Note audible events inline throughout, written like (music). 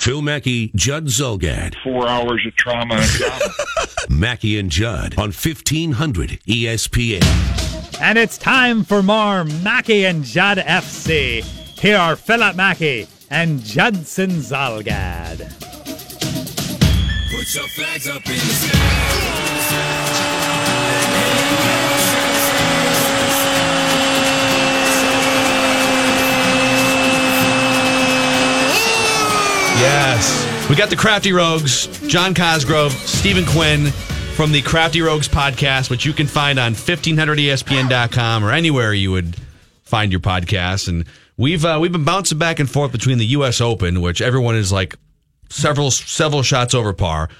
Phil Mackey, Judd Zulgad. Four hours of trauma and (laughs) drama. Mackey and Judd on E 1500 ESPN. And it's time for more Mackey and Judd FC. Here are Philip Mackey and Judson Zulgad. Put your flags up in the sky. Yes. We got the Crafty Rogues, John Cosgrove, Stephen Quinn from the Crafty Rogues podcast, which you can find on 1500ESPN.com or anywhere you would find your podcast. And we've uh, we've been bouncing back and forth between the U.S. Open, which everyone is like several several shots over par,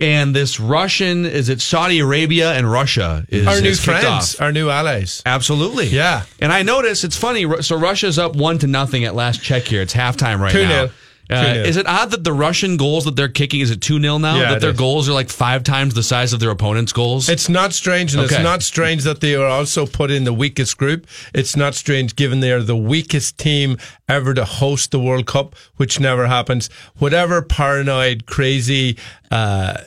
and this Russian is it Saudi Arabia and Russia is Our new friends, off. our new allies. Absolutely. Yeah. And I notice it's funny. So Russia's up one to nothing at last check here. It's halftime right 2-0. now. Uh, is it odd that the Russian goals that they're kicking is it 2 0 now? Yeah, that their is. goals are like five times the size of their opponent's goals? It's not strange, and Okay. it's not strange that they are also put in the weakest group. It's not strange given they are the weakest team ever to host the World Cup, which never happens. Whatever paranoid, crazy uh,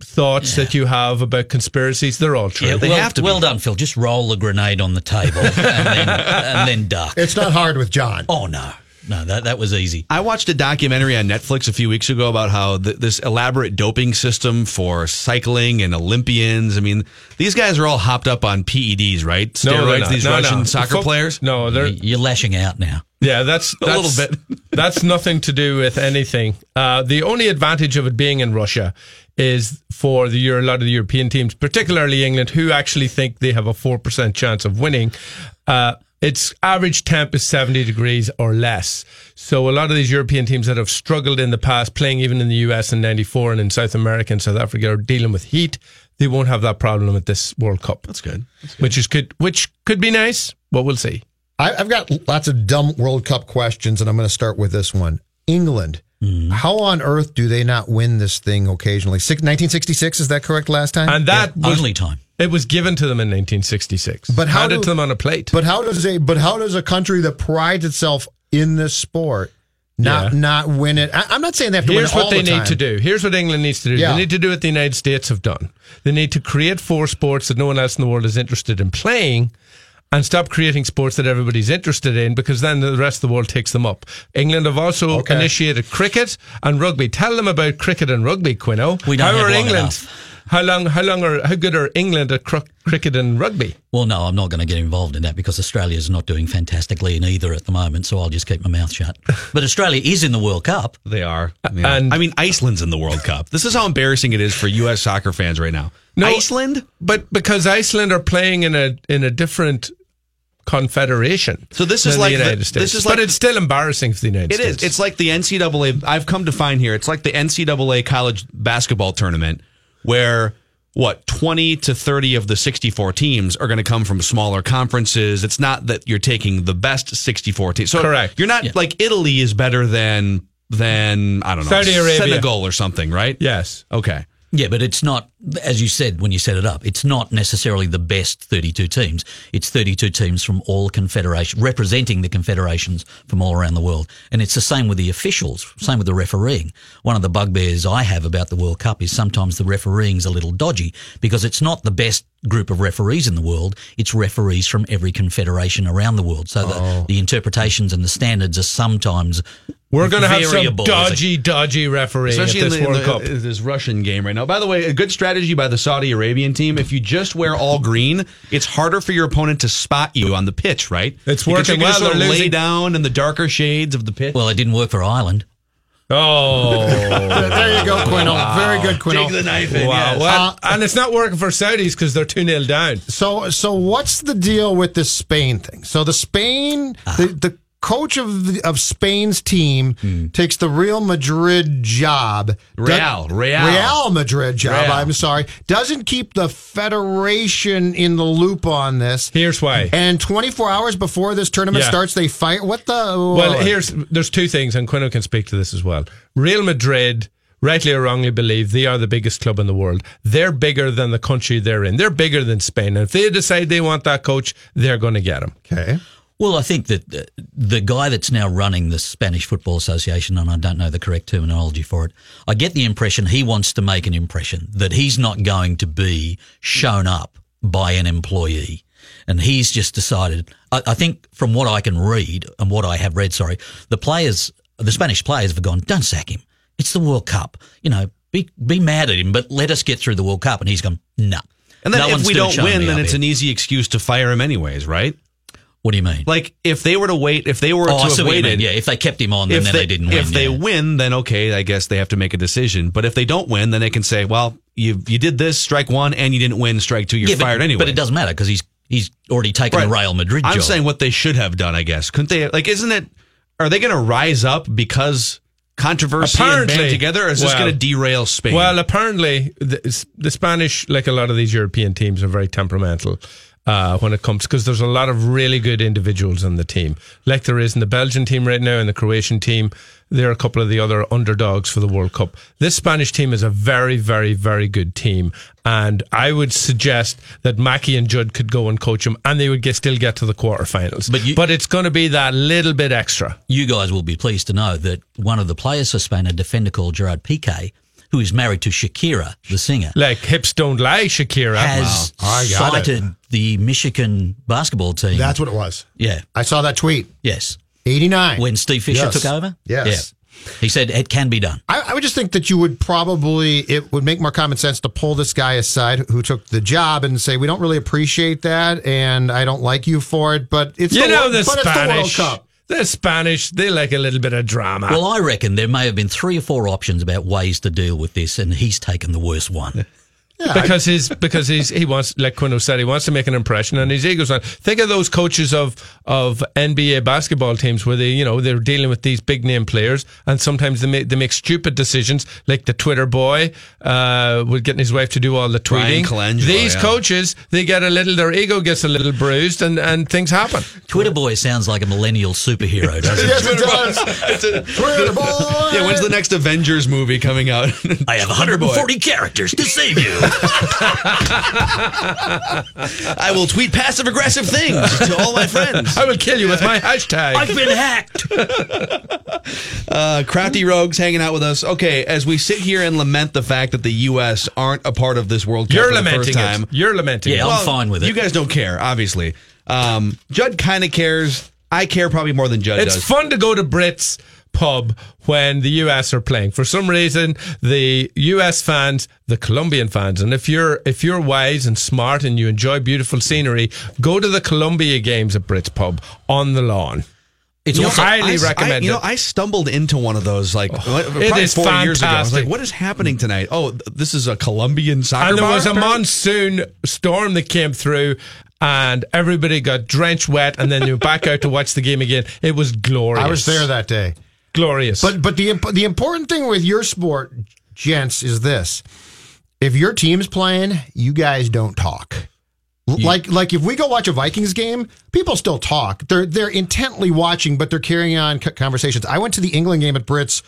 thoughts that you have about conspiracies, they're all true. Yeah, well, well done, Phil. Just roll the grenade on the table and then, and then duck. It's not hard with John. Oh no, no, that that was easy. I watched a documentary on Netflix a few weeks ago about how th- this elaborate doping system for cycling and Olympians. I mean, these guys are all hopped up on PEDs, right? No, they're Steroids, not. these No, Russian no. soccer Fo- players? No, they're You're lashing out now. Yeah, that's, (laughs) A little bit. (laughs) that's nothing to do with anything. Uh, the only advantage of it being in Russia is for the Euro, a lot of the European teams, particularly England, who actually think they have a four percent chance of winning. Uh, its average temp is 70 degrees or less. So a lot of these European teams that have struggled in the past, playing even in the US in 94 and in South America and South Africa are dealing with heat. They won't have that problem at this World Cup. That's good. Which is good, which could be nice, but we'll see. I, I've got lots of dumb World Cup questions, and I'm going to start with this one. England. Mm-hmm. How on earth do they not win this thing occasionally? Six, 1966, is that correct last time? And that was, Only time. It was given to them in 1966. But how handed do- to them on a plate. But how does a but how does a country that prides itself in this sport not Yeah. not win it? I, I'm not saying they have to Here's win it what they the need time. to do. Here's what England needs to do. Yeah. They need to do what the United States have done. They need to create four sports that no one else in the world is interested in playing. And stop creating sports that everybody's interested in because then the rest of the world takes them up. England have also Okay. initiated cricket and rugby. Tell them about cricket and rugby, Quino. We don't how have are long England? enough. How long? How long are? How good are England at cr- cricket and rugby? Well, no, I'm not going to get involved in that because Australia is not doing fantastically in either at the moment. So I'll just keep my mouth shut. (laughs) But Australia is in the World Cup. They are. Yeah. And- I mean, Iceland's in the World Cup. This is how embarrassing it is for U.S. soccer fans right now. No. Iceland? But because Iceland are playing in a in a different confederation. So this is like the the- United States. this is but it's still embarrassing for the United It States. is. It's like the NCAA. I've come to find here. It's like the NCAA college basketball tournament where what 20 to 30 of the 64 teams are going to come from smaller conferences. It's not that you're taking the best 64 teams. So Correct. You're not like Italy is better than than I don't know Saudi Arabia. Senegal or something, right? yes. Okay. Yeah, but it's not, as you said when you set it up, it's not necessarily the best 32 teams. It's 32 teams from all confederations, representing the confederations from all around the world. And it's the same with the officials, same with the refereeing. One of the bugbears I have about the World Cup is sometimes the refereeing's a little dodgy because it's not the best group of referees in the world. It's referees from every confederation around the world. So the, oh. the interpretations and the standards are sometimes We're going to have some variable, is dodgy, dodgy refereeing Especially at in, this the, in World the- Cup. uh, this Russian game right now. By the way, a good strategy by the Saudi Arabian team. If you just wear all green, it's harder for your opponent to spot you on the pitch, right? It's You can- working you well, Sort of lay losing. down in the darker shades of the pitch. Well, it didn't work for Ireland. Oh, (laughs) there you go, Quinno. Very good, Quinno. Dig the knife in. wow. yes. Well, and it's not working for Saudis because they're 2 0 down. So, so what's the deal with this Spain thing? So the Spain, the, the coach of the, of Spain's team hmm. takes the Real Madrid job. Real, Real. Real Madrid job. Real. I'm sorry. Doesn't keep the federation in the loop on this. Here's why. And 24 hours before this tournament Yeah. starts, they fight. What the? Well, here's there's two things, and Quino can speak to this as well. Real Madrid, rightly or wrongly, believe they are the biggest club in the world. They're bigger than the country they're in. They're bigger than Spain. And if they decide they want that coach, they're going to get him. okay. Well, I think that the, the guy that's now running the Spanish Football Association, and I don't know the correct terminology for it, I get the impression he wants to make an impression that he's not going to be shown up by an employee. And he's just decided, I, I think from what I can read and what I have read, sorry, the players, the Spanish players have gone, don't sack him. It's the World Cup. You know, be, be mad at him, but let us get through the World Cup. And he's gone, no. and then No if we don't win, then it's here. an easy excuse to fire him anyways, right? What do you mean? Like if they were to wait, if they were oh, to I have what you mean. waited, Yeah, if they kept him on, then, if then they, they, didn't win. if they win, then okay, I guess they have to make a decision. But if they don't win, then they can say, well, you you did this, strike one, and you didn't win, strike two, you're Yeah, but- fired anyway. But it doesn't matter because he's he's already taken Right. the Real Madrid I'm job. saying what they should have done, I guess. Couldn't they? Like, isn't it? Are they going to rise up because controversy and Apparently. band together, or is this going to derail Spain? Well, apparently, the, the Spanish, like a lot of these European teams, are very temperamental uh, when it comes because there's a lot of really good individuals in the team, like there is in the Belgian team right now and the Croatian team. There are a couple of the other underdogs for the World Cup. This Spanish team is a very, very, very good team, and I would suggest that Mackey and Judd could go and coach them, and they would get, still get to the quarterfinals. But you- but it's going to be that little bit extra. you guys will be pleased to know that one of the players for Spain, a defender called Gerard Piqué, who is married to Shakira, the singer, Like hips don't lie, Shakira. has I got it. cited the Michigan basketball team. That's what it was. yeah, I saw that tweet. yes. 89. When Steve Fisher Yes. took over, Yes. yeah. he said it can be done. I, I would just think that you would probably it would make more common sense to pull this guy aside who took the job and say we don't really appreciate that and I don't like you for it, but it's You the, know the but it's the World Spanish. Cup. The Spanish, they like a little bit of drama. Well, I reckon there may have been three or four options about ways to deal with this, and he's taken the worst one. (laughs) because he's because he's he wants like Quino said he wants to make an impression and his ego's on. Think of those coaches of of NBA basketball teams where they you know they're dealing with these big name players and sometimes they make they make stupid decisions like the Twitter boy uh with getting his wife to do all the tweeting. Colangelo, These yeah. coaches they get a little their ego gets a little bruised and and things happen. Twitter boy sounds like a millennial superhero, doesn't Yes, it? it does. (laughs) Twitter boy. yeah, when's the next Avengers movie coming out? I have 140 characters to save you. (laughs) I will tweet passive aggressive things to all my friends. I will kill you with my hashtag. I've been hacked. (laughs) Uh, crafty rogues hanging out with us. Okay, as we sit here and lament the fact that the U.S. aren't a part of this World Cup You're for the lamenting first time. it. You're lamenting Yeah, it. I'm fine with it. You guys don't care, obviously. Um, Judd kind of cares. I care probably more than Judd It's does. fun to go to Brits pub when the US are playing. For some reason, the US fans, the Colombian fans, and if you're if you're wise and smart and you enjoy beautiful scenery, go to the Columbia games at Brits pub on the lawn. It's You also highly I, recommend I, you know. I stumbled into one of those like oh, probably is four years ago. I was like, "What is happening tonight?" Oh, this is a Colombian soccer and there bar? was a monsoon storm that came through and everybody got drenched wet and then you back out to watch the game again. It was glorious. I was there that day. Glorious. But but the the important thing with your sport, gents, is this: if your team's playing, you guys don't talk. Like like if we go watch a Vikings game, people still talk. They're they're intently watching, but they're carrying on conversations. I went to the England game at Brits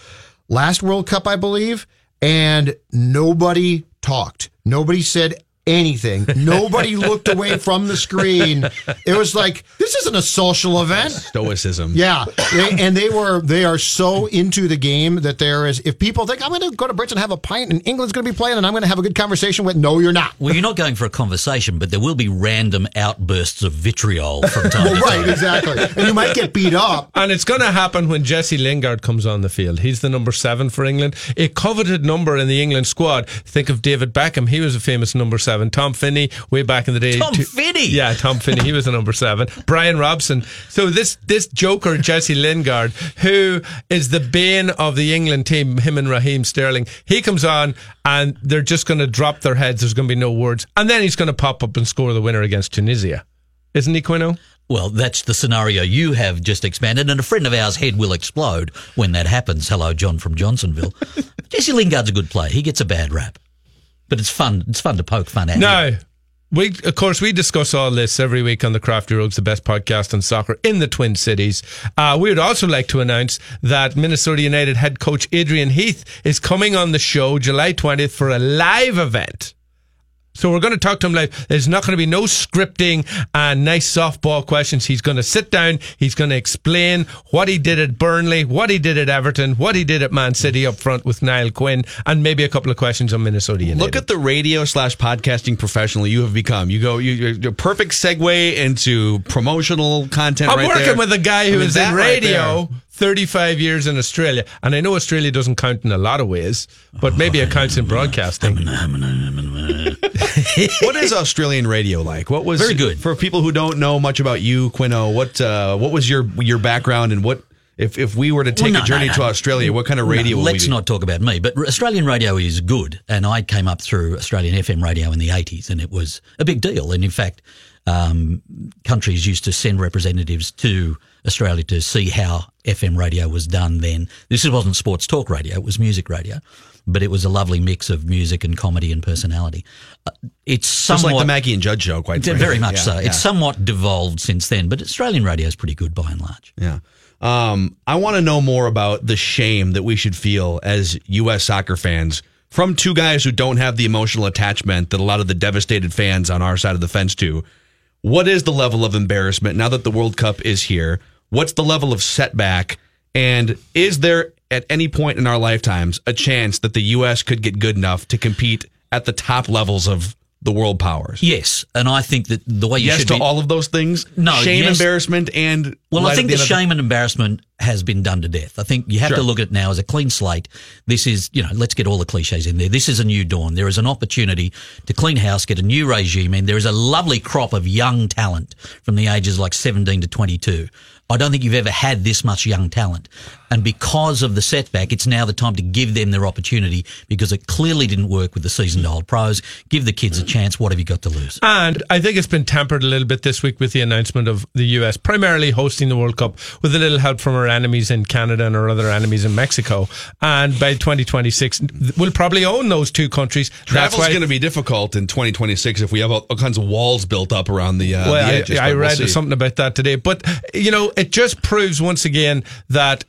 last World Cup, I believe, and nobody talked. Nobody said anything. (laughs) Nobody looked away from the screen. It was like this isn't a social event. Stoicism. Yeah, they, and they were they are so into the game that there is. If people think I'm going to go to Britain and have a pint and England's going to be playing and I'm going to have a good conversation with, no, you're not. Well, you're not going for a conversation, but there will be random outbursts of vitriol from time Well, to (laughs) right, time. exactly, and you might get beat up. And it's going to happen when Jesse Lingard comes on the field. He's the number seven for England, a coveted number in the England squad. Think of David Beckham; he was a famous number seven. Tom Finney, way back in the day. Tom too- Finney? yeah, Tom Finney, he was the number seven. (laughs) Brian Robson. So this this joker Jesse Lingard, who is the bane of the England team, him and Raheem Sterling, he comes on and they're just going to drop their heads. There's going to be no words, and then he's going to pop up and score the winner against Tunisia, isn't he, Quino? Well, that's the scenario you have just expanded, and a friend of ours' head will explode when that happens. Hello, John from Johnsonville. (laughs) Jesse Lingard's a good player. He gets a bad rap, but it's fun. It's fun to poke fun at. No. We, of course, we discuss all this every week on the Crafty Rogues, the best podcast on soccer in the Twin Cities. Uh, we would also like to announce that Minnesota United head coach Adrian Heath is coming on the show July 20th for a live event. So we're going to talk to him live. There's not going to be no scripting and nice softball questions. He's going to sit down. He's going to explain what he did at Burnley, what he did at Everton, what he did at Man City up front with Niall Quinn, and maybe a couple of questions on Minnesota United. Look at the radio slash podcasting professional you have become. You go, you, you're a perfect segue into promotional content. I'm right working there. with a guy I mean, that in radio there. 35 years in Australia. And I know Australia doesn't count in a lot of ways, but maybe it counts in broadcasting. what is Australian radio like? What was Very good. for people who don't know much about you, Quino? What uh, what was your your background and what if if we were to take no, a journey no, to. Australia, what kind of radio? No, will let's we not talk about me, but Australian radio is good. And I came up through Australian FM radio in the 80s, and it was a big deal. And in fact, um, countries used to send representatives to Australia to see how FM radio was done then. This wasn't sports talk radio, it was music radio. But it was a lovely mix of music and comedy and personality. Uh, it's Just somewhat like the Maggie and Judd show, quite very much Yeah, so. yeah. It's somewhat devolved since then, but Australian radio is pretty good by and large. Yeah. Um, I want to know more about the shame that we should feel as U.S. soccer fans from two guys who don't have the emotional attachment that a lot of the devastated fans on our side of the fence do. What is the level of embarrassment now that the World Cup is here? What's the level of setback? And is there at any point in our lifetimes a chance that the U.S. could get good enough to compete at the top levels of the world powers? Yes, and I think that the way you yes should to be, all of those things. No, shame, yes. embarrassment, and Well, I think the of shame and embarrassment has been done to death. I think you have Sure. to look at it now as a clean slate. This is, you know, let's get all the cliches in there. This is a new dawn. There is an opportunity to clean house, get a new regime in. There is a lovely crop of young talent from the ages like 17 to 22. I don't think you've ever had this much young talent. And because of the setback, it's now the time to give them their opportunity because it clearly didn't work with the seasoned old pros. Give the kids a chance. What have you got to lose? And I think it's been tempered a little bit this week with the announcement of the US primarily hosting the World Cup with a little help from our enemies in Canada and our other enemies in Mexico. And by 2026, we'll probably own those two countries. Travel's going to be difficult in 2026 if we have all, all kinds of walls built up around the, uh, well, the I- edges. I, but we'll read see. something about that today. But, you know, it just proves once again that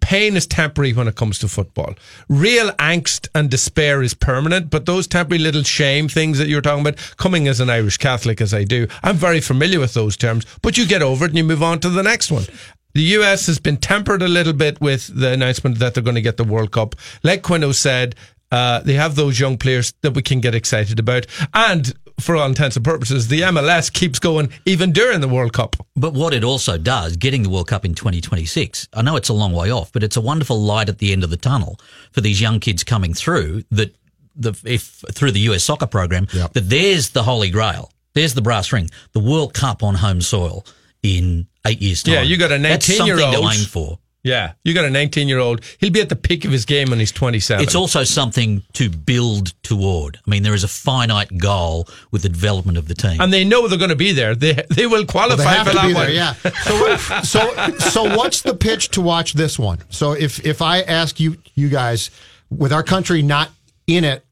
pain is temporary when it comes to football. Real angst and despair is permanent, but those temporary little shame things that you're talking about, coming as an Irish Catholic as I do, I'm very familiar with those terms, but you get over it and you move on to the next one. The US has been tempered a little bit with the announcement that they're going to get the World Cup. Like Quino said, uh, they have those young players that we can get excited about. And for all intents and purposes, the MLS keeps going even during the World Cup. But what it also does, getting the World Cup in 2026, I know it's a long way off, but it's a wonderful light at the end of the tunnel for these young kids coming through that the if through the US soccer program that there's the holy grail. There's the brass ring, the World Cup on home soil in 8 years time. Yeah, you got a That's 19 year something old. to aim for. Yeah, you got a 19 year old. He'll be at the peak of his game when he's 27. It's also something to build toward. I mean, there is a finite goal with the development of the team. and they know they're going to be there. They they will Well, qualify they have for to that be one. there, yeah. (laughs) So, so, so, what's the pitch to watch this one? So, if if I ask you, you guys, with our country not in it,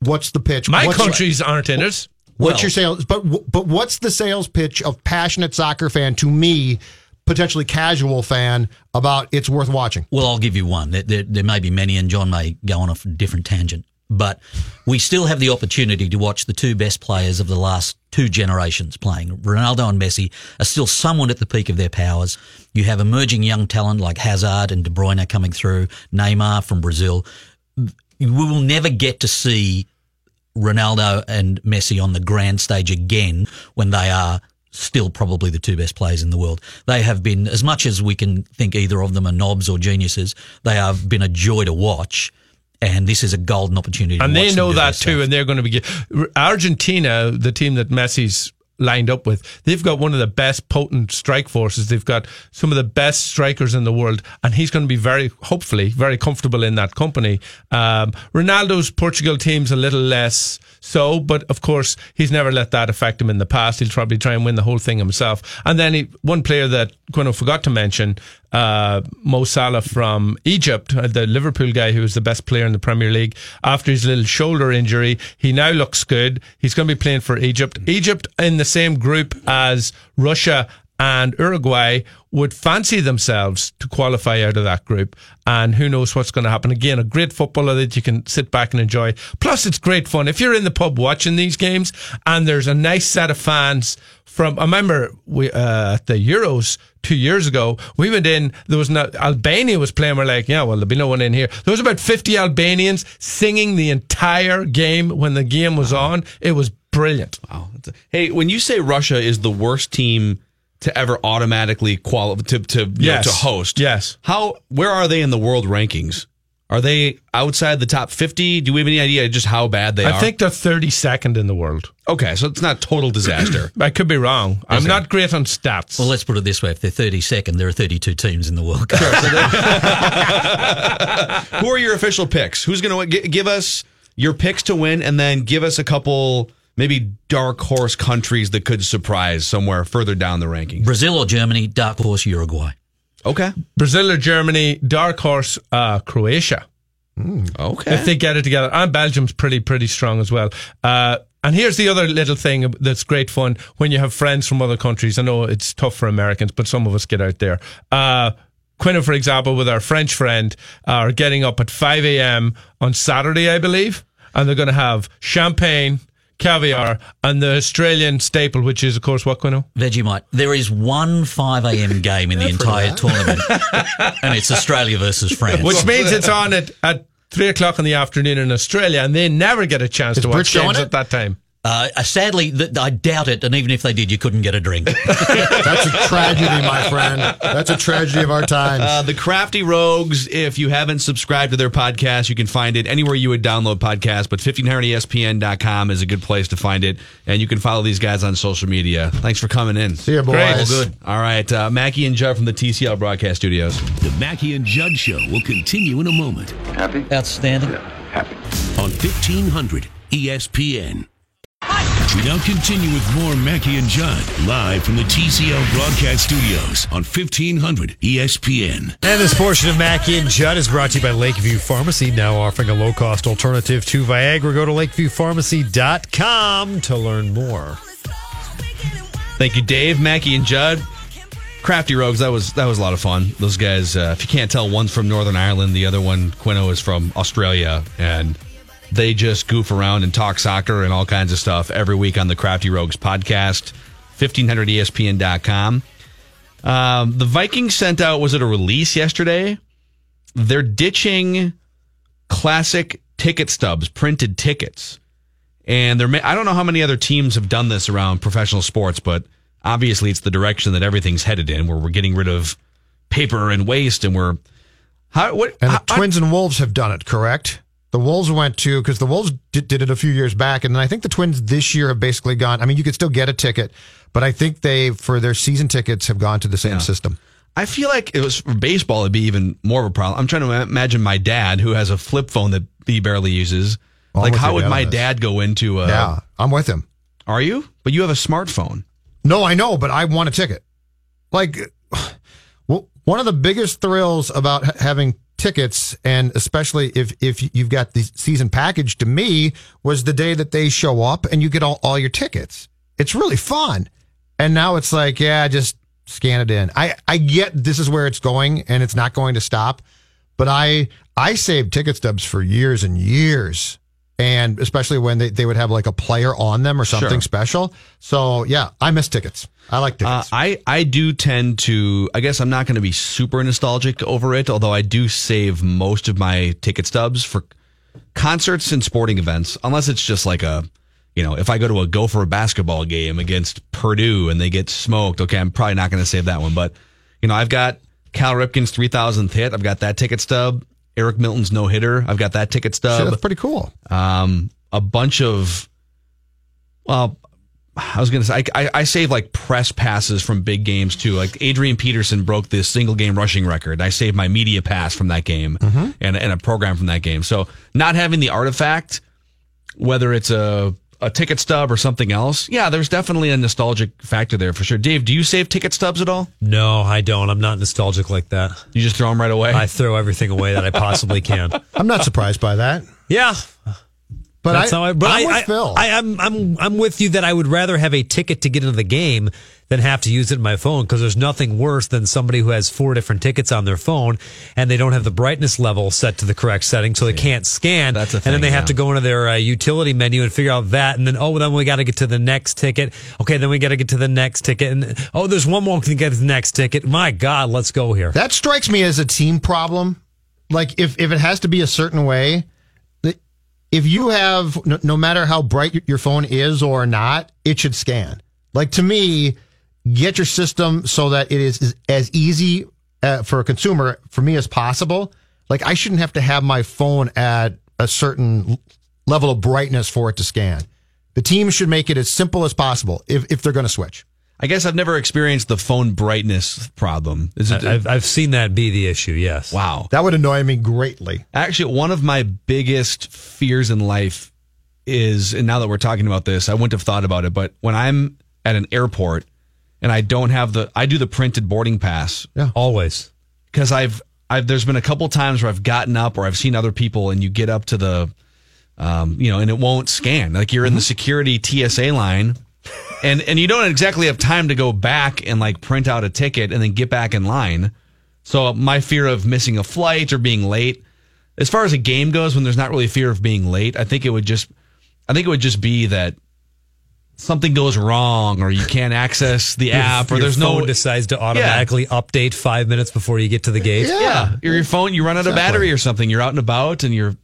what's the pitch? My What's- countries aren't in it. What's Well- your sales? But but what's the sales pitch of passionate soccer fan to me, potentially casual fan, about it's worth watching? Well, I'll give you one. There, there, there may be many, and John may go on a different tangent. But we still have the opportunity to watch the two best players of the last two generations playing. Ronaldo and Messi are still somewhat at the peak of their powers. You have emerging young talent like Hazard and De Bruyne coming through, Neymar from Brazil. We will never get to see Ronaldo and Messi on the grand stage again when they are still probably the two best players in the world. They have been, as much as we can think either of them are knobs or geniuses, they have been a joy to watch. And this is a golden opportunity. and they know that too, stuff. and they're going to be Argentina, the team that Messi's lined up with. They've got one of the best potent strike forces. They've got some of the best strikers in the world, and he's going to be very, hopefully, very comfortable in that company. Um, Ronaldo's Portugal team's a little less so, but of course, he's never let that affect him in the past. He'll probably try and win the whole thing himself. And then he, one player that Quino forgot to mention, uh, Mo Salah from Egypt, uh, the Liverpool guy who was the best player in the Premier League. After his little shoulder injury, he now looks good. He's going to be playing for Egypt. Egypt in the same group as Russia and Uruguay would fancy themselves to qualify out of that group. And who knows what's going to happen. Again, a great footballer that you can sit back and enjoy. Plus, it's great fun. If you're in the pub watching these games and there's a nice set of fans from, I remember we, uh, at the Euros two years ago, we went in, there was not, Albania was playing. We're like, yeah, well, there'll be no one in here. There was about 50 Albanians singing the entire game when the game was on. It was brilliant. Wow. Hey, when you say Russia is the worst team to ever automatically qualify to to, know, Yes. to host, Yes. how where are they in the world rankings? Are they outside the top fifty? Do we have any idea just how bad they I are? I think they're 32nd in the world. okay, so it's not total disaster. (clears throat) I could be wrong. I'm Okay. not great on stats. Well, let's put it this way: if they're 32nd, there are 32 teams in the World Cup. (laughs) Who are your official picks? Who's going to give us your picks to win, and then give us a couple maybe dark horse countries that could surprise somewhere further down the rankings? Brazil or Germany, dark horse Uruguay. Okay, Brazil or Germany, dark horse, uh, Croatia. okay. If they get it together, and Belgium's pretty pretty strong as well. Uh, and here's the other little thing that's great fun when you have friends from other countries. I know it's tough for Americans, but some of us get out there. Uh, Quinn, for example, with our French friend, are getting up at 5 a.m. on Saturday, I believe, and they're going to have champagne, caviar, and the Australian staple, which is, of course, what, Quino? Vegemite. There is one 5 a.m. game in the (laughs) entire tournament, and it's Australia versus France. Which means it's on at, at 3 o'clock in the afternoon in Australia, and they never get a chance Is to watch showing games it? at that time. Uh, uh, sadly, th- I doubt it, and even if they did, you couldn't get a drink. (laughs) That's a tragedy, my friend. That's a tragedy of our times. Uh, the Crafty Rogues, if you haven't subscribed to their podcast, you can find it anywhere you would download podcasts, but E 1500ESPN.com is a good place to find it. And you can follow these guys on social media. Thanks for coming in. See you, boys. Great. All good. All right. Uh, Mackey and Judd from the TCL broadcast studios. The Mackey and Judd Show will continue in a moment Happy? Outstanding. Happy. On 1500 ESPN. We now continue with more Mackey and Judd live from the TCL broadcast studios on 1500 ESPN. And this portion of Mackey and Judd is brought to you by Lakeview Pharmacy, now offering a low cost alternative to Viagra. Go to lakeviewpharmacy.com to learn more. Thank you, Dave, Mackey, and Judd. Crafty Rogues, that was that was a lot of fun. Those guys, uh, if you can't tell, one's from Northern Ireland, the other one, Quino, is from Australia, and they just goof around and talk soccer and all kinds of stuff every week on the Crafty Rogues podcast, E 1500ESPN.com. Um, the Vikings sent out, was it a release yesterday? They're ditching classic ticket stubs, printed tickets. And there may, I don't know how many other teams have done this around professional sports, but obviously it's the direction that everything's headed in, where we're getting rid of paper and waste, and we're how what And the how- Twins and Wolves have done it, correct? The Wolves went to because the Wolves did, did it a few years back, and then I think the Twins this year have basically gone. I mean, you could still get a ticket, but I think they for their season tickets have gone to the same Yeah. system. I feel like it was for baseball, it'd be even more of a problem. I'm trying to imagine my dad who has a flip phone that he barely uses. Well, like, how would my this. dad go into a? yeah, I'm with him. Are you? But you have a smartphone. No, I know, but I want a ticket. Like, (sighs) well, one of the biggest thrills about having tickets, and especially if if you've got the season package, to me was the day that they show up and you get all, all your tickets. It's really fun. And now it's like, yeah, just scan it in. I I get this is where it's going, and it's not going to stop. But I I saved ticket stubs for years and years and especially when they, they would have like a player on them or something Sure. special. So yeah, I miss tickets. I like Uh, tickets. I, I do tend to, I guess I'm not going to be super nostalgic over it, although I do save most of my ticket stubs for concerts and sporting events, unless it's just like a, you know, if I go to a Gopher basketball game against Purdue and they get smoked, okay, I'm probably not going to save that one. But, you know, I've got Cal Ripken's 3000th hit. I've got that ticket stub. Eric Milton's no hitter. I've got that ticket stub. Shit, that's pretty cool. um, a bunch of, well, I was going to say, I, I, I save like press passes from big games too. Like Adrian Peterson broke this single game rushing record. I saved my media pass from that game and, and a program from that game. So not having the artifact, whether it's a, a ticket stub or something else, yeah, there's definitely a nostalgic factor there for sure. Dave, do you save ticket stubs at all? No, I don't. I'm not nostalgic like that. You just throw them right away? I throw everything away that I possibly can. (laughs) I'm not surprised by that. Yeah. But That's I, how I, but I'm I, with I, Phil. I, am I'm, I'm with you that I would rather have a ticket to get into the game than have to use it in my phone because there's nothing worse than somebody who has four different tickets on their phone and they don't have the brightness level set to the correct setting, so they can't scan. That's a thing, and then thing, they have to go into their uh, utility menu and figure out that, and then oh, then we got to get to the next ticket. Okay, then we got to get to the next ticket, and oh, there's one more we can get to the next ticket. My God, let's go here. That strikes me as a team problem. Like if if it has to be a certain way, if you have no, no matter how bright your phone is or not, it should scan. Like to me, get your system so that it is, is as easy uh, for a consumer for me as possible. Like I shouldn't have to have my phone at a certain level of brightness for it to scan. The team should make it as simple as possible if if they're going to switch. I guess I've never experienced the phone brightness problem. Is it, I- I've, I've seen that be the issue. Yes. wow. That would annoy me greatly. Actually, one of my biggest fears in life is, and now that we're talking about this, I wouldn't have thought about it, but when I'm at an airport and I don't have the, I do the printed boarding pass Yeah. Always. because I've, I've, there's been a couple times where I've gotten up or I've seen other people and you get up to the, um, you know, and it won't scan. Like you're in the security TSA line and, and you don't exactly have time to go back and like print out a ticket and then get back in line. So my fear of missing a flight or being late, as far as a game goes, when there's not really fear of being late, I think it would just, I think it would just be that something goes wrong or you can't access the app or Your there's phone no decides to automatically update five minutes before you get to the gate. yeah, your your phone, you run out of battery or something. You're out and about and you're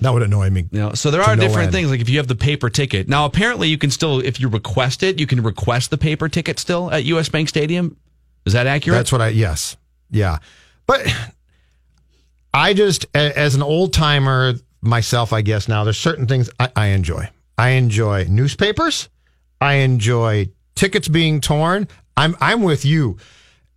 That would annoy me. you know, so there are no different end. things. Like if you have the paper ticket. Now, apparently, you can still, if you request it, you can request the paper ticket still at US Bank Stadium. Is that accurate? That's what I yes. Yeah. But I just as an old timer myself, I guess now there's certain things I, I enjoy. I enjoy newspapers. I enjoy tickets being torn. I'm I'm with you.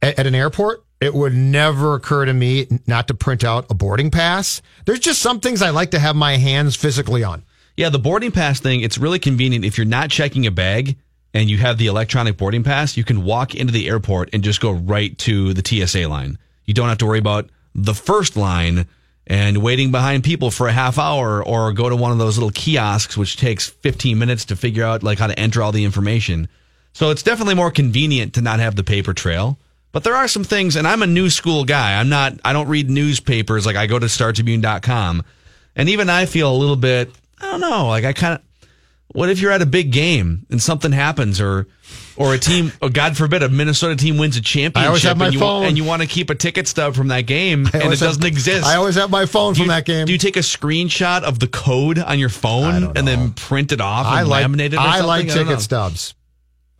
At, at an airport, it would never occur to me not to print out a boarding pass. There's just some things I like to have my hands physically on. Yeah, the boarding pass thing, it's really convenient. If you're not checking a bag and you have the electronic boarding pass, you can walk into the airport and just go right to the TSA line. You don't have to worry about the first line and waiting behind people for a half hour or go to one of those little kiosks, which takes 15 minutes to figure out like how to enter all the information. So it's definitely more convenient to not have the paper trail. But there are some things, and I'm a new school guy. I'm not, I don't read newspapers like I go to StarTribune.com. And even I feel a little bit, I don't know, like I kind of, what if you're at a big game and something happens or, or a team, or God forbid, a Minnesota team wins a championship I always have my and, you, phone. and you want to keep a ticket stub from that game and it have- doesn't exist. I always have my phone Do from you- that game. Do you take a screenshot of the code on your phone and then print it off and I like laminate it or I something? like know. ticket stubs.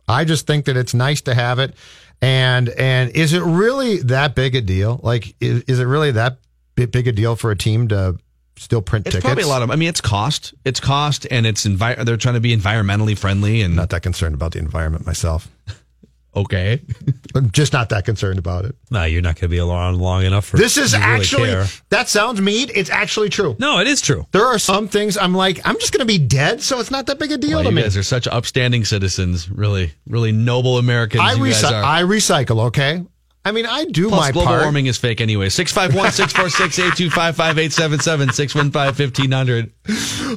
I just think that it's nice to have it. And and is it really that big a deal? Like is, is it really that big a deal for a team to still print It's tickets? probably a lot of. I mean, it's cost. It's cost, and it's envi- They're trying to be environmentally friendly, and not that concerned about the environment myself. (laughs) okay. (laughs) I'm just not that concerned about it. No, you're not going to be around long enough for This is really actually care. that sounds mean. It's actually true. No, it is true. There are some things I'm like, I'm just going to be dead, so it's not that big a deal Well, to you me. guys are such upstanding citizens. Really, really noble Americans. I, you guys are. I recycle, okay? I mean, I do Plus, my global part. warming is fake anyway. 651 646 8255 877 615 1500.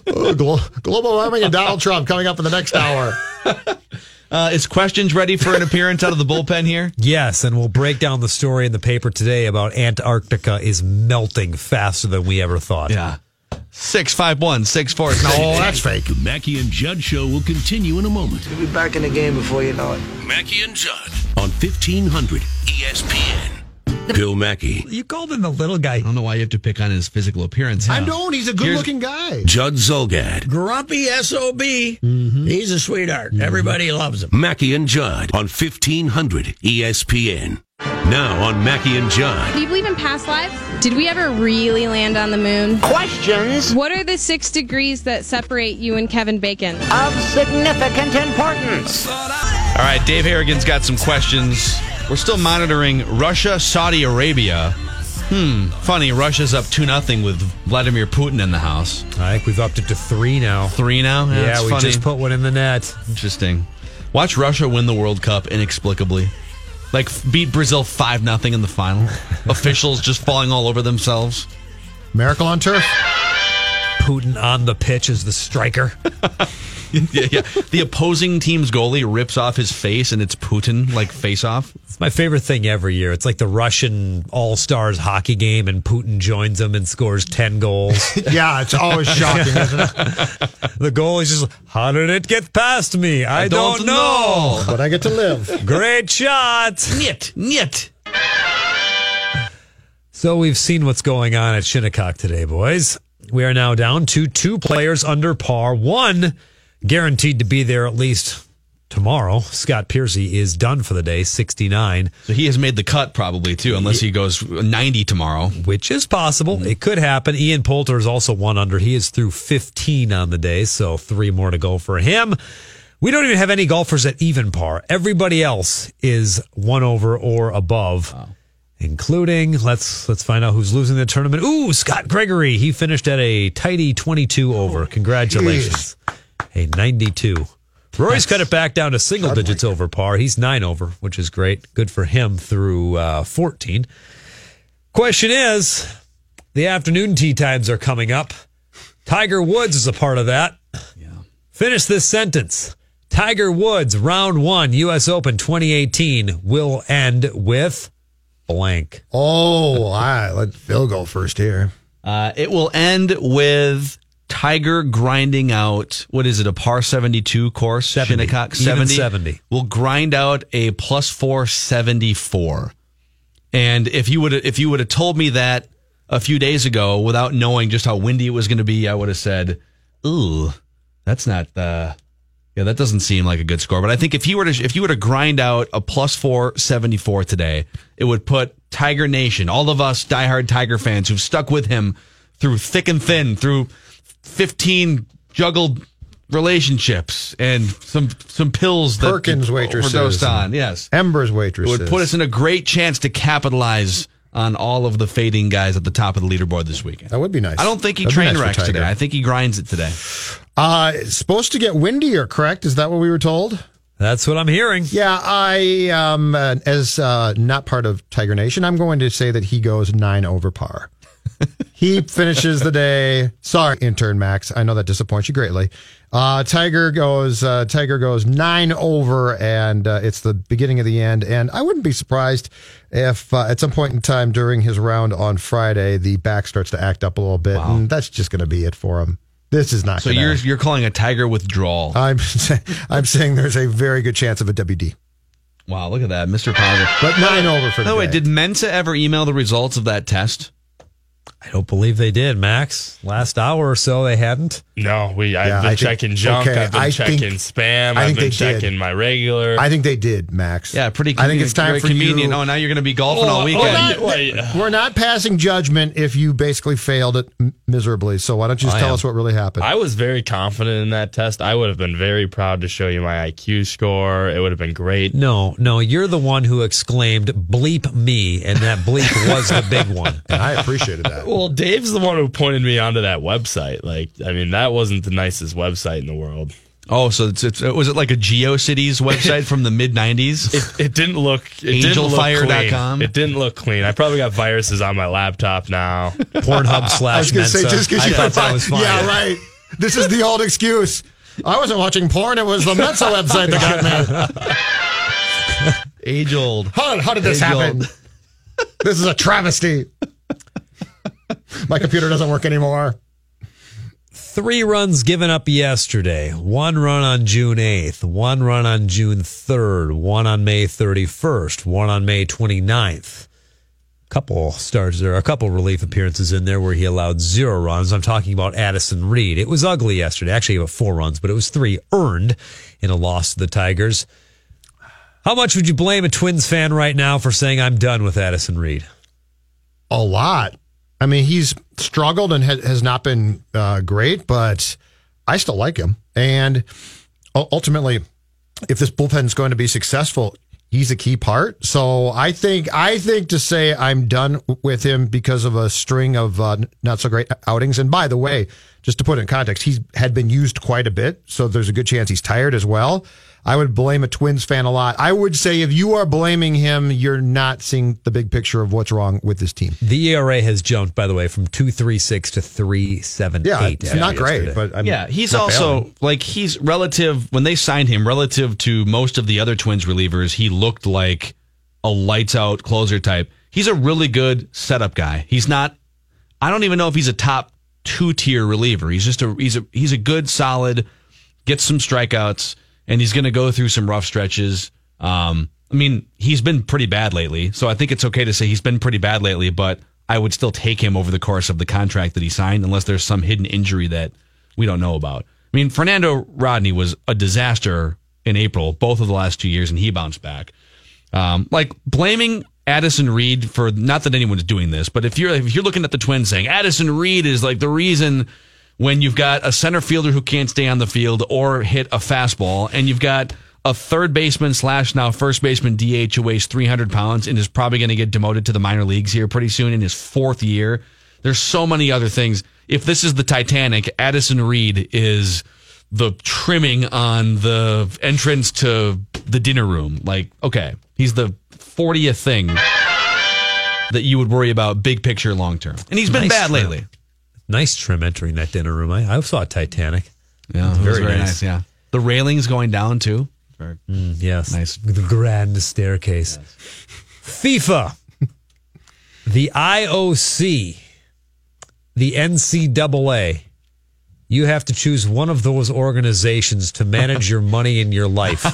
Oh, global warming and Donald Trump coming up in the next hour. (laughs) Uh, is questions ready for an appearance out of the bullpen here? Yes, and we'll break down the story in the paper today about Antarctica is melting faster than we ever thought. Yeah. 651 646. No, that's fake. The Mackey and Judd Show will continue in a moment. We'll be back in the game before you know it. Mackey and Judd on 1500 ESPN. Bill Mackey, You called him the little guy. I don't know why you have to pick on his physical appearance. I Yeah. don't. He's a good-looking guy. Judd Zulgad, Grumpy SOB. Mm-hmm. He's a sweetheart. Everybody loves him. Mackie and Judd on 1500 ESPN. Now on Mackey and John. Do you believe in past lives? Did we ever really land on the moon? Questions What are the six degrees that separate you and Kevin Bacon? of significant importance. All right, Dave Harrigan's got some questions. We're still monitoring Russia, Saudi Arabia. Hmm, funny, Russia's up 2 nothing with Vladimir Putin in the house. I think we've upped it to three now. Three now? Yeah, that's we funny. just put one in the net. Interesting. Watch Russia win the World Cup inexplicably. Like beat Brazil 5 nothing in the final. (laughs) Officials just falling all over themselves. Miracle on turf. Putin on the pitch as the striker. (laughs) (laughs) yeah, yeah. The opposing team's goalie rips off his face and it's Putin like face off. It's my favorite thing every year. It's like the Russian All Stars hockey game, and Putin joins them and scores 10 goals. (laughs) Yeah, it's always shocking, (laughs) isn't it? the goal is just, how did it get past me? I, don't don't, know. But I get to live. Great shot. Niet, niet. So we've seen what's going on at Shinnecock today, boys. We are now down to two players under par. One guaranteed to be there at least tomorrow. Scott Piercy is done for the day, 69, So he has made the cut probably too, unless he goes 90 tomorrow. which is possible. It could happen. Ian Poulter is also one under. He is through 15 on the day, so three more to go for him. We don't even have any golfers at even par. Everybody else is one over or above. Including let's let's find out who's losing the tournament. Ooh, Scott Gregory. He finished at a tidy 22 over. Congratulations. A 92. Rory's cut it back down to single digits over par. He's nine over, which is great. Good for him through uh, 14. Question is the afternoon tea times are coming up. Tiger Woods is a part of that. Yeah. Finish this sentence. Tiger Woods, round one, U.S. Open 2018, will end with blank. Oh, (laughs) all right. Let Phil go first here. Uh, it will end with Tiger grinding out, what is it, a par 72 course? 70. Shinnecock 70, seventy will grind out a plus 474. And if you would if you would have told me that a few days ago without knowing just how windy it was going to be, I would have said, "Ooh, that's not uh yeah, that doesn't seem like a good score." But I think if he were to if you were to grind out a plus 474 today, it would put Tiger Nation, all of us diehard Tiger fans who've stuck with him through thick and thin, through 15 juggled relationships and some some pills that Perkins waitresses. overdosed on. Yes. Ember's It waitresses. would put us in a great chance to capitalize on all of the fading guys at the top of the leaderboard this weekend. That would be nice. I don't think he That'd train nice wrecks today. I think he grinds it today. Uh, it's supposed to get windier, correct? Is that what we were told? That's what I'm hearing. Yeah, I um uh, as uh, not part of Tiger Nation, I'm going to say that he goes nine over par. (laughs) he finishes the day. Sorry, intern Max. I know that disappoints you greatly. Uh, Tiger goes. Uh, Tiger goes nine over, and uh, it's the beginning of the end. And I wouldn't be surprised if uh, at some point in time during his round on Friday, the back starts to act up a little bit, and that's just going to be it for him. This is not. So you're you're calling a Tiger withdrawal. I'm (laughs) I'm saying there's a very good chance of a WD. wow, look at that, Mr. Positive. But nine over for By the way, day. did Mensa ever email the results of that test? I don't believe they did, Max. Last hour or so, they hadn't. No, we. I've Yeah, been I think- checking junk. okay, I've been I checking think- spam. I I've been they did. checking my regular. I think they did, Max. Yeah, pretty. I think it's time very for convenient. you. Oh, now you're going to be golfing all Oh, weekend. oh, wait, wait. We're not passing judgment if you basically failed it miserably. So why don't you just I tell am. us what really happened? I was very confident in that test. I would have been very proud to show you my IQ score. It would have been great. No, no, you're the one who exclaimed "bleep me," and that bleep was the big one. (laughs) and I appreciated that. (laughs) Well, Dave's the one who pointed me onto that website. Like, I mean, that wasn't the nicest website in the world. Oh, so it's, it's was it like a GeoCities website from the mid '90s? (laughs) It, it didn't look. It didn't look Angelfire.com? clean. It didn't look clean. I probably got viruses on my laptop now. Pornhub slash (laughs) I was going to say just because you thought that was fine. Yeah, right. This is the old excuse. I wasn't watching porn. It was the Mensa website that got me. Age old. How, how did this Age happen? old. This is a travesty. (laughs) My computer doesn't work anymore. Three runs given up yesterday. One run on June 8th, one run on June 3rd, one on May 31st, one on May 29th. Couple starts there, a couple relief appearances in there where he allowed zero runs. I'm talking about Addison Reed. It was ugly yesterday. Actually, had four runs, but it was three earned in a loss to the Tigers. How much would you blame a Twins fan right now for saying I'm done with Addison Reed? A lot. I mean, he's struggled and ha- has not been uh, great, but I still like him. And ultimately, if this bullpen is going to be successful, he's a key part. So I think I think to say I'm done with him because of a string of uh, not so great outings. And by the way, just to put it in context, he's had been used quite a bit, so there's a good chance he's tired as well. I would blame a Twins fan a lot. I would say if you are blaming him, you're not seeing the big picture of what's wrong with this team. The ERA has jumped, by the way, from 236 to 378. Yeah, it's not great, but I'm yeah, he's not also bailing. like he's relative when they signed him relative to most of the other Twins relievers. He looked like a lights out closer type. He's a really good setup guy. He's not. I don't even know if he's a top two tier reliever. He's just a he's a he's a good solid. Gets some strikeouts and he's going to go through some rough stretches. Um, I mean, he's been pretty bad lately, so I think it's okay to say he's been pretty bad lately. But I would still take him over the course of the contract that he signed, unless there's some hidden injury that we don't know about. I mean, Fernando Rodney was a disaster in April, both of the last two years, and he bounced back. Um, like blaming Addison Reed for not that anyone's doing this, but if you're if you're looking at the Twins saying Addison Reed is like the reason when you've got a center fielder who can't stay on the field or hit a fastball, and you've got a third baseman slash now first baseman DH who weighs 300 pounds and is probably going to get demoted to the minor leagues here pretty soon in his fourth year. There's so many other things. If this is the Titanic, Addison Reed is the trimming on the entrance to the dinner room. Like, okay, he's the 40th thing that you would worry about big picture long term. And he's been Nice bad lately. Nice trim entering that dinner room. I, I saw Titanic. Yeah, It's it was very nice. Yeah. The railings going down too. Very Mm, yes. Nice. The grand staircase. FIFA, the IOC, the NCAA. You have to choose one of those organizations to manage your money in your life.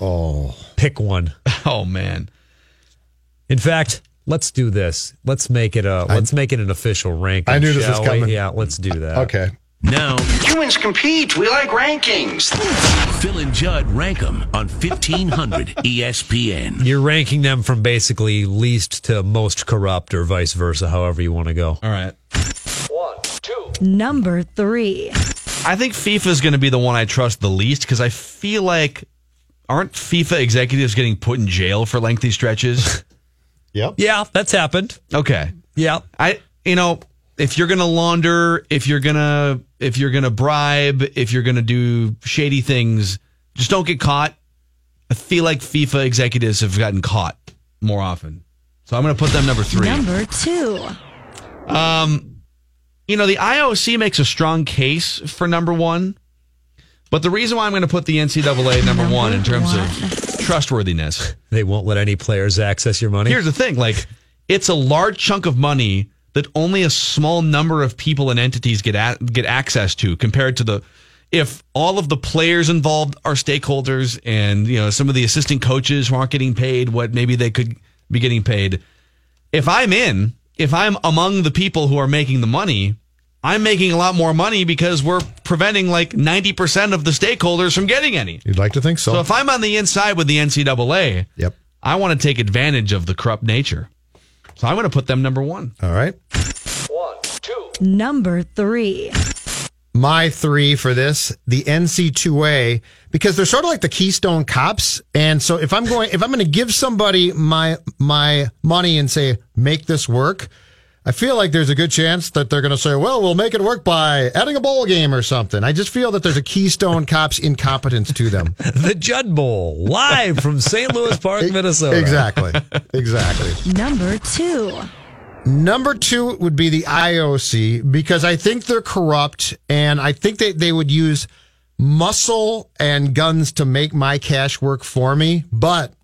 oh. (laughs) Pick one. Oh man. In fact, let's do this. Let's make it a let's make it an official ranking. I knew this was shall we? Yeah, let's do that. Okay. Now, Humans compete. We like rankings. Phil and Judd rank them on E 1500 ESPN. You're ranking them from basically least to most corrupt or vice versa, however you want to go. All right. One, two. Number three. I think FIFA is going to be the one I trust the least because I feel like aren't FIFA executives getting put in jail for lengthy stretches? (laughs) Yep. Yeah, that's happened. Okay. Yeah. I you know, if you're going to launder, if you're going to if you're going to bribe, if you're going to do shady things, just don't get caught. I feel like FIFA executives have gotten caught more often. So I'm going to put them number 3. Number two. Um, you know, the IOC makes a strong case for number one, but the reason why I'm going to put the NCAA number, one in terms of trustworthiness, (laughs) They won't let any players access your money. here's the thing: like, it's a large chunk of money that only a small number of people and entities get at, get access to, compared to the if all of the players involved are stakeholders, and you know some of the assistant coaches who aren't getting paid what maybe they could be getting paid. If I'm in, if I'm among the people who are making the money, I'm making a lot more money because we're preventing like 90% of the stakeholders from getting any. You'd like to think so. So if I'm on the inside with the NCAA, yep. I want to take advantage of the corrupt nature. So I'm going to put them number one. All right. One, two. Number three. my three for this, the NC2A, because they're sort of like the Keystone Cops. And so if I'm going, if I'm going to give somebody my, my money and say, make this work, I feel like there's a good chance that they're going to say, well, we'll make it work by adding a bowl game or something. I just feel that there's a Keystone Cops incompetence to them. (laughs) the Judd Bowl, live from St. Louis Park, Minnesota. Exactly. Exactly. Number two. Number two would be the IOC because I think they're corrupt and I think that they would use muscle and guns to make my cash work for me. But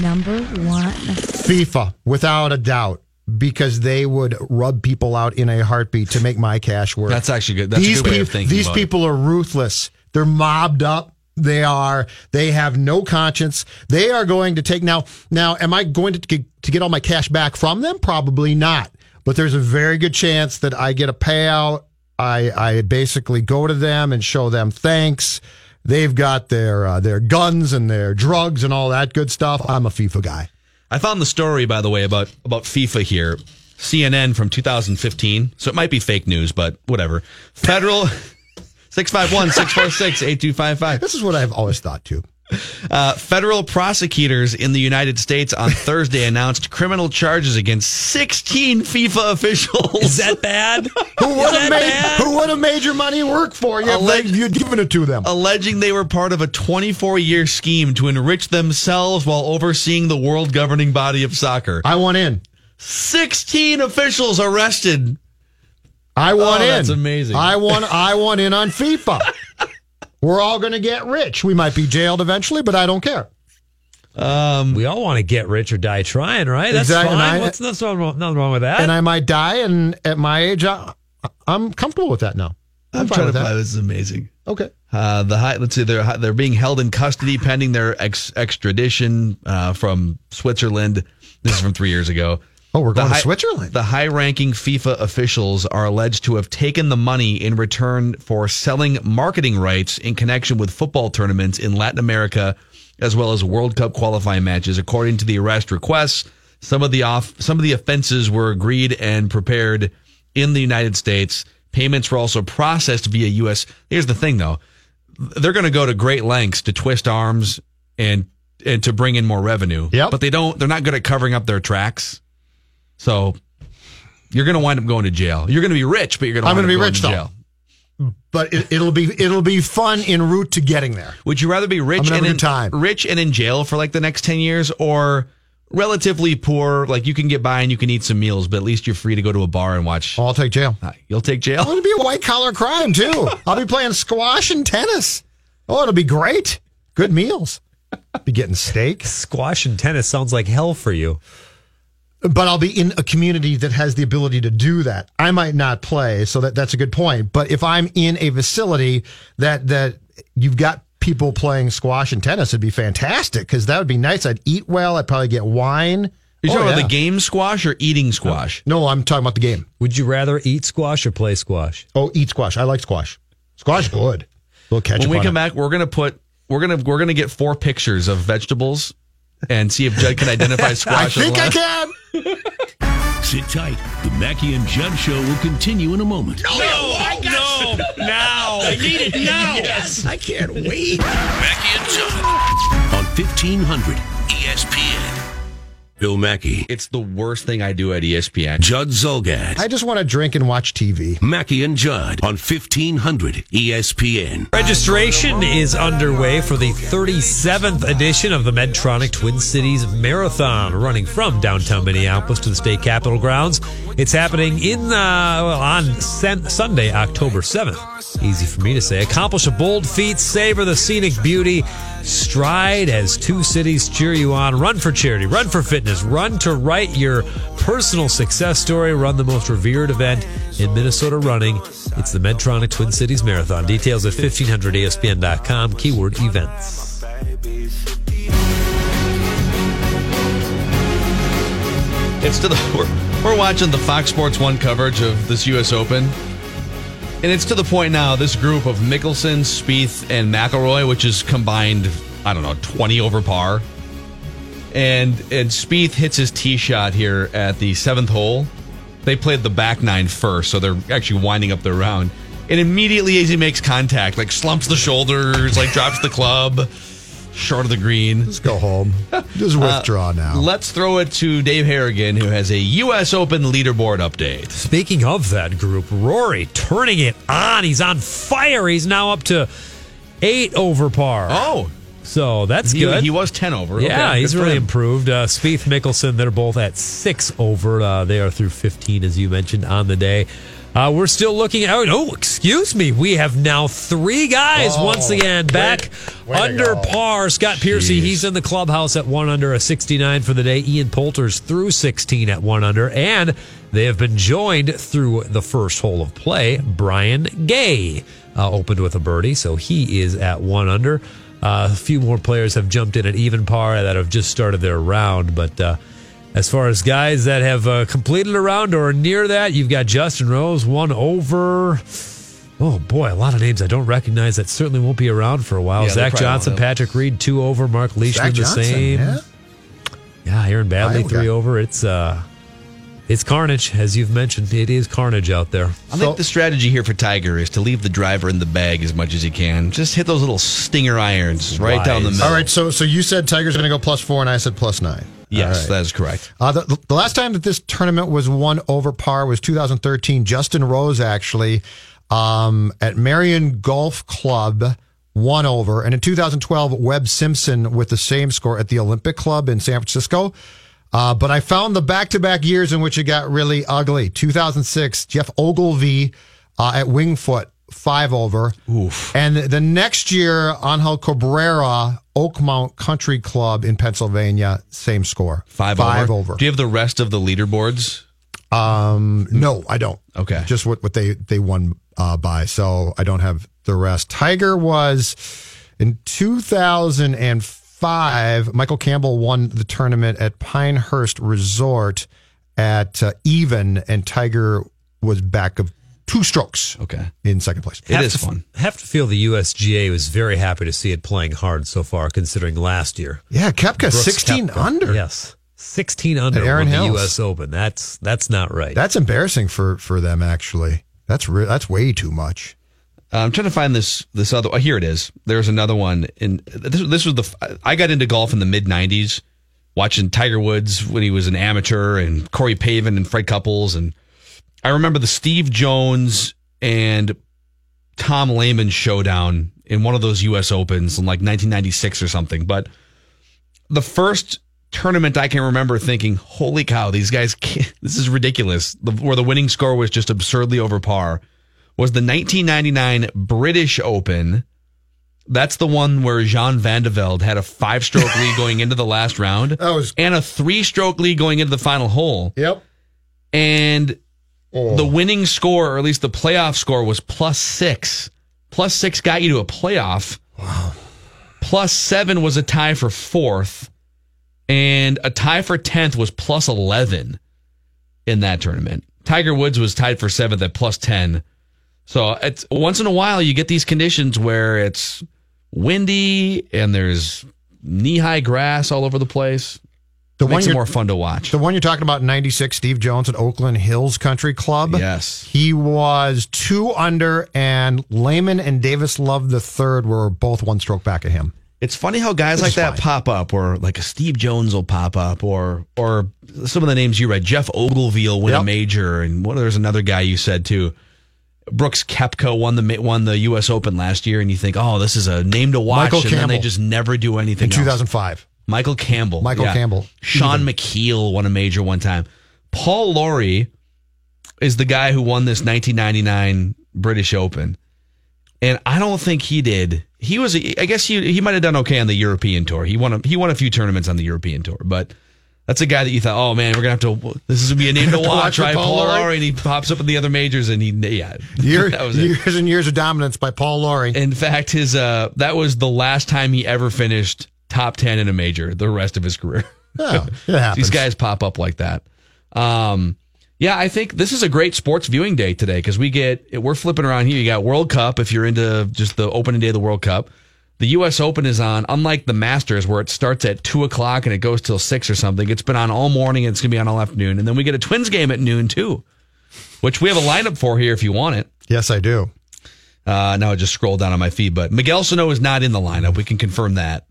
Number one. FIFA, without a doubt, because they would rub people out in a heartbeat to make my cash work. That's actually good. That's a these good way of thinking These about it. people are ruthless. They're mobbed up. They are. They have no conscience. They are going to take now. Now, am I going to get, to get all my cash back from them? Probably not. But there's a very good chance that I get a payout. I I basically go to them and show them thanks. They've got their uh, their guns and their drugs and all that good stuff. I'm a FIFA guy. I found the story, by the way, about about FIFA here. CNN from 2015. So it might be fake news, but whatever. Federal (laughs) 651 646 8255. This is what I've always thought too. Uh, federal prosecutors in the United States on Thursday announced criminal charges against 16 FIFA officials. Is that bad? Who would have made bad? Who would have made your money work for you if Alleg- they- you'd given it to them? alleging they were part of a 24 year scheme to enrich themselves while overseeing the world governing body of soccer. I want in. 16 officials arrested. I want Oh, in. that's amazing. I want. I want in on FIFA. (laughs) We're all going to get rich. We might be jailed eventually, but I don't care. Um, we all want to get rich or die trying, right? That's Exactly, fine. I- What's that's nothing wrong, nothing wrong with that? And I might die, and at my age, I, I'm comfortable with that now. I'm, I'm fine trying with to that. find this is amazing. Okay. Uh, the high, let's see, they're they're being held in custody pending their ex, extradition uh, from Switzerland. This is from three years ago. Oh, we're going to Switzerland. The high-ranking FIFA officials are alleged to have taken the money in return for selling marketing rights in connection with football tournaments in Latin America, as well as World Cup qualifying matches. According to the arrest requests, some of the off some of the offenses were agreed and prepared in the United States. Payments were also processed via U.S. Here's the thing, though: they're going to go to great lengths to twist arms and and to bring in more revenue. Yep. But they don't. They're not good at covering up their tracks. So you're going to wind up going to jail. You're going to be rich, but you're going to I'm going to be rich, though. jail. But it, it'll be it'll be fun en route to getting there. Would you rather be rich and in good time. rich and in jail for like the next 10 years or relatively poor like you can get by and you can eat some meals but at least you're free to go to a bar and watch I'll take jail. You'll take jail it'll be a white collar crime too. (laughs) I'll be playing squash and tennis. Oh, it'll be great. Good meals. Be getting steak. Squash and tennis sounds like hell for you. But I'll be in a community that has the ability to do that. I might not play, so that, that's a good point. But if I'm in a facility that that you've got people playing squash and tennis, it'd be fantastic because that would be nice. I'd eat well. I'd probably get wine. You're Oh, talking about yeah. the game squash or eating squash? No, I'm talking about the game. Would you rather eat squash or play squash? Oh, eat squash. I like squash. Squash good. little ketchup. When we come it. back, we're gonna put we're gonna we're gonna get four pictures of vegetables and see if Judd can identify squash. (laughs) I squash. think I can. Sit tight. The Mackey and Judd show will continue in a moment. No, I got no, now. I need it now. Yes, I can't wait. Mackey and Judd on 1500 ESPN. Bill Mackey, It's the worst thing I do at ESPN. Judd Zulgad, I just want to drink and watch TV. Mackey and Judd on E 1500 ESPN. Registration is underway for the 37th edition of the Medtronic Twin Cities Marathon, running from downtown Minneapolis to the state capitol grounds. It's happening in uh, well, on Sun- Sunday, October 7th. Easy for me to say. Accomplish a bold feat, savor the scenic beauty, stride as two cities cheer you on. Run for charity, run for fitness, run to write your personal success story, run the most revered event in Minnesota running. It's the Medtronic Twin Cities Marathon. Details at 1500ESPN.com, keyword events. It's to the (laughs) we're, we're watching the Fox Sports One coverage of this U.S. Open, and it's to the point now. This group of Mickelson, Spieth, and McIlroy, which is combined, I don't know, twenty over par, and and Spieth hits his tee shot here at the seventh hole. They played the back nine first, so they're actually winding up their round. And immediately as he makes contact, like slumps the shoulders, like drops the club, short of the green. Let's go home. Just withdraw now. Let's throw it to Dave Harrigan, who has a U.S. Open leaderboard update. Speaking of that group, Rory turning it on. He's on fire. He's now up to eight over par. Oh, so that's he, good. He was ten over. Yeah, Okay, he's really him. improved. Uh, Spieth, Mickelson, they're both at six over. Uh, they are through 15, as you mentioned, on the day. Uh, we're still looking at. Oh, excuse me. We have now three guys Oh, once again back way to under par. Scott Piercy, Jeez. he's in the clubhouse at one under, a 69 for the day. Ian Poulter's through 16 at one under, and they have been joined through the first hole of play. Brian Gay uh, opened with a birdie, so he is at one under. Uh, a few more players have jumped in at even par that have just started their round, but. As far as guys that have uh, completed a round or near that, you've got Justin Rose, one over. Oh boy, a lot of names I don't recognize that certainly won't be around for a while. Yeah, Zach Johnson. Patrick Reed, two over. Mark Leishman, Zach the Johnson, same. yeah. Yeah, Aaron Baddeley, Iowa three guy. over. It's uh, it's carnage, as you've mentioned. It is carnage out there. I think the strategy here for Tiger is to leave the driver in the bag as much as he can. Just hit those little stinger irons right down the middle. All right, so so you said Tiger's going to go plus four, and I said plus nine. Yes, right. that is correct. Uh, the, the last time that this tournament was won over par was 2013. Justin Rose actually um, at Merion Golf Club won over, and in 2012 Webb Simpson with the same score at the Olympic Club in San Francisco. Uh, but I found the back-to-back years in which it got really ugly. 2006, Geoff Ogilvy uh, at Wingfoot five over. Oof. And the next year, Angel Cabrera, Oakmont Country Club in Pennsylvania, same score. Five, Five over. over. Do you have the rest of the leaderboards? Um, no, I don't. Okay. Just what, what they, they won uh, by. So I don't have the rest. Tiger was in 2005. Michael Campbell won the tournament at Pinehurst Resort at uh, even, and Tiger was back of two strokes. Okay. In second place. It Have is to- fun. Have to feel the USGA was very happy to see it playing hard so far, considering last year. Yeah, Koepka, Brooks 16 Koepka. under. Yes, 16 under At Aaron won the U.S. Open. That's that's not right. That's embarrassing for, for them, actually. That's re- that's way too much. Uh, I'm trying to find this this other. Oh, here it is. There's another one. And this this was the. I got into golf in the mid '90s, watching Tiger Woods when he was an amateur, and Corey Pavin and Fred Couples, and I remember the Steve Jones and Tom Lehman showdown in one of those U.S. Opens in like 1996 or something. But the first tournament I can remember thinking, "Holy cow, these guys! (laughs) Can't, this is ridiculous." The, where the winning score was just absurdly over par was the 1999 British Open. That's the one where Jean Van de Velde had a five-stroke lead (laughs) going into the last round, That was and a three-stroke lead going into the final hole. Yep. And Oh. the winning score, or at least the playoff score, was plus six. Plus six got you to a playoff. Wow. Plus seven was a tie for fourth, and a tie for tenth was plus eleven in that tournament. Tiger Woods was tied for seventh at plus ten. So it's once in a while you get these conditions where it's windy and there's knee high grass all over the place. The Makes you're- more fun to watch. The one you're talking about, 96, Steve Jones at Oakland Hills Country Club. Yes. He was two under, and Lehman and Davis Love the third were both one stroke back at him. It's funny how guys This like that fine. pop up, or like a Steve Jones will pop up, or or some of the names you read. Geoff Ogilvy win a major, and what there's another guy you said too. Brooks Koepka won the won the U.S. Open last year, and you think, oh, this is a name to watch, Michael and then they just never do anything. In else. 2005. Michael Campbell. Michael Campbell. Shaun Micheel won a major one time. Paul Lawrie is the guy who won this 1999 British Open. And I don't think he did. He was, I guess he he might have done okay on the European tour. He won a, he won a few tournaments on the European tour, but that's a guy that you thought, oh man, we're gonna have to. This is gonna be a name to (laughs) To watch watch, right? Paul Paul Lawrie. Lawrie, and he pops up in the other majors, and he yeah, (laughs) Year, that was it. years and years of dominance by Paul Lawrie. In fact, his uh, that was the last time he ever finished top ten in a major. The rest of his career. Oh. (laughs) These guys pop up like that. Um, yeah, I think this is a great sports viewing day today because we get we're flipping around here. You got World Cup if you're into just the opening day of the World Cup. The U.S. Open is on, unlike the Masters where it starts at two o'clock and it goes till six or something. It's been on all morning and it's gonna be on all afternoon, and then we get a Twins game at noon too, which we have a lineup for here if you want it. Yes, I do. Uh, now I just scroll down on my feed, but Miguel Sano is not in the lineup. We can confirm that.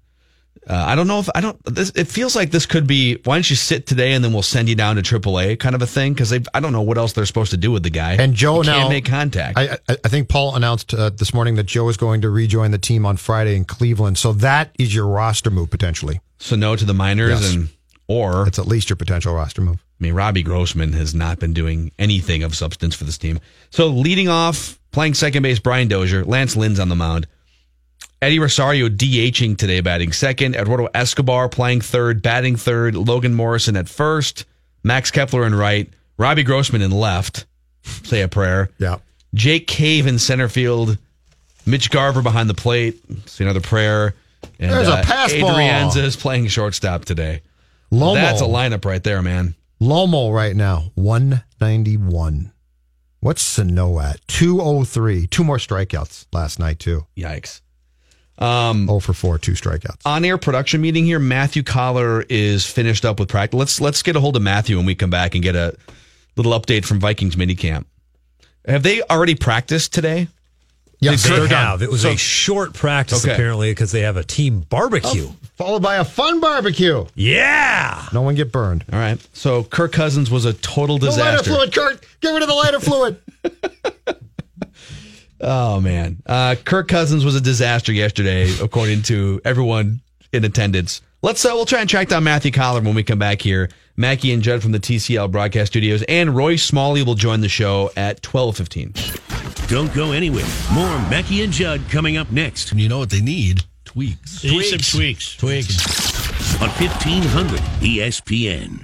Uh, I don't know if I don't. This, it feels like this could be. Why don't you sit today and then we'll send you down to AAA, kind of a thing? Because I don't know what else they're supposed to do with the guy. And Joe You can't now make contact. I, I, I think Paul announced uh, this morning that Joe is going to rejoin the team on Friday in Cleveland. So that is your roster move potentially. so no to the minors Yes. and or It's at least your potential roster move. I mean, Robbie Grossman has not been doing anything of substance for this team. So leading off, playing second base, Brian Dozier, Lance Lynn's on the mound. Eddie Rosario DHing today, batting second. Eduardo Escobar playing third, batting third. Logan Morrison at first. Max Kepler in right. Robbie Grossman in left. (laughs) Say a prayer. Yeah. Jake Cave in center field. Mitch Garver behind the plate. Say another prayer. And, There's a uh, pass ball. Adrianza is playing shortstop today. Lomo. That's a lineup right there, man. Lomo right now, 191. What's Sano at? 203. Two more strikeouts last night, too. Yikes. Um, 0 for 4, two strikeouts. on air production meeting here. Matthew Coller is finished up with practice. Let's let's get a hold of Matthew when we come back and get a little update from Vikings minicamp. Have they already practiced today? Yes, they they're have. done. It was So- a short practice Okay. apparently because they have a team barbecue. Followed by a fun barbecue. Yeah. No one get burned. All right. So Kirk Cousins was a total disaster. The lighter fluid, Kurt. Get rid of the lighter fluid. (laughs) Oh man, uh, Kirk Cousins was a disaster yesterday, according to everyone in attendance. Let's uh, we'll try and track down Matthew Coller when we come back here. Mackey and Judd from the TCL broadcast studios, and Roy Smalley will join the show at twelve fifteen. Don't go anywhere. More Mackey and Judd coming up next. You know what they need? Tweaks. Need some tweaks. Tweaks. on 1500 ESPN.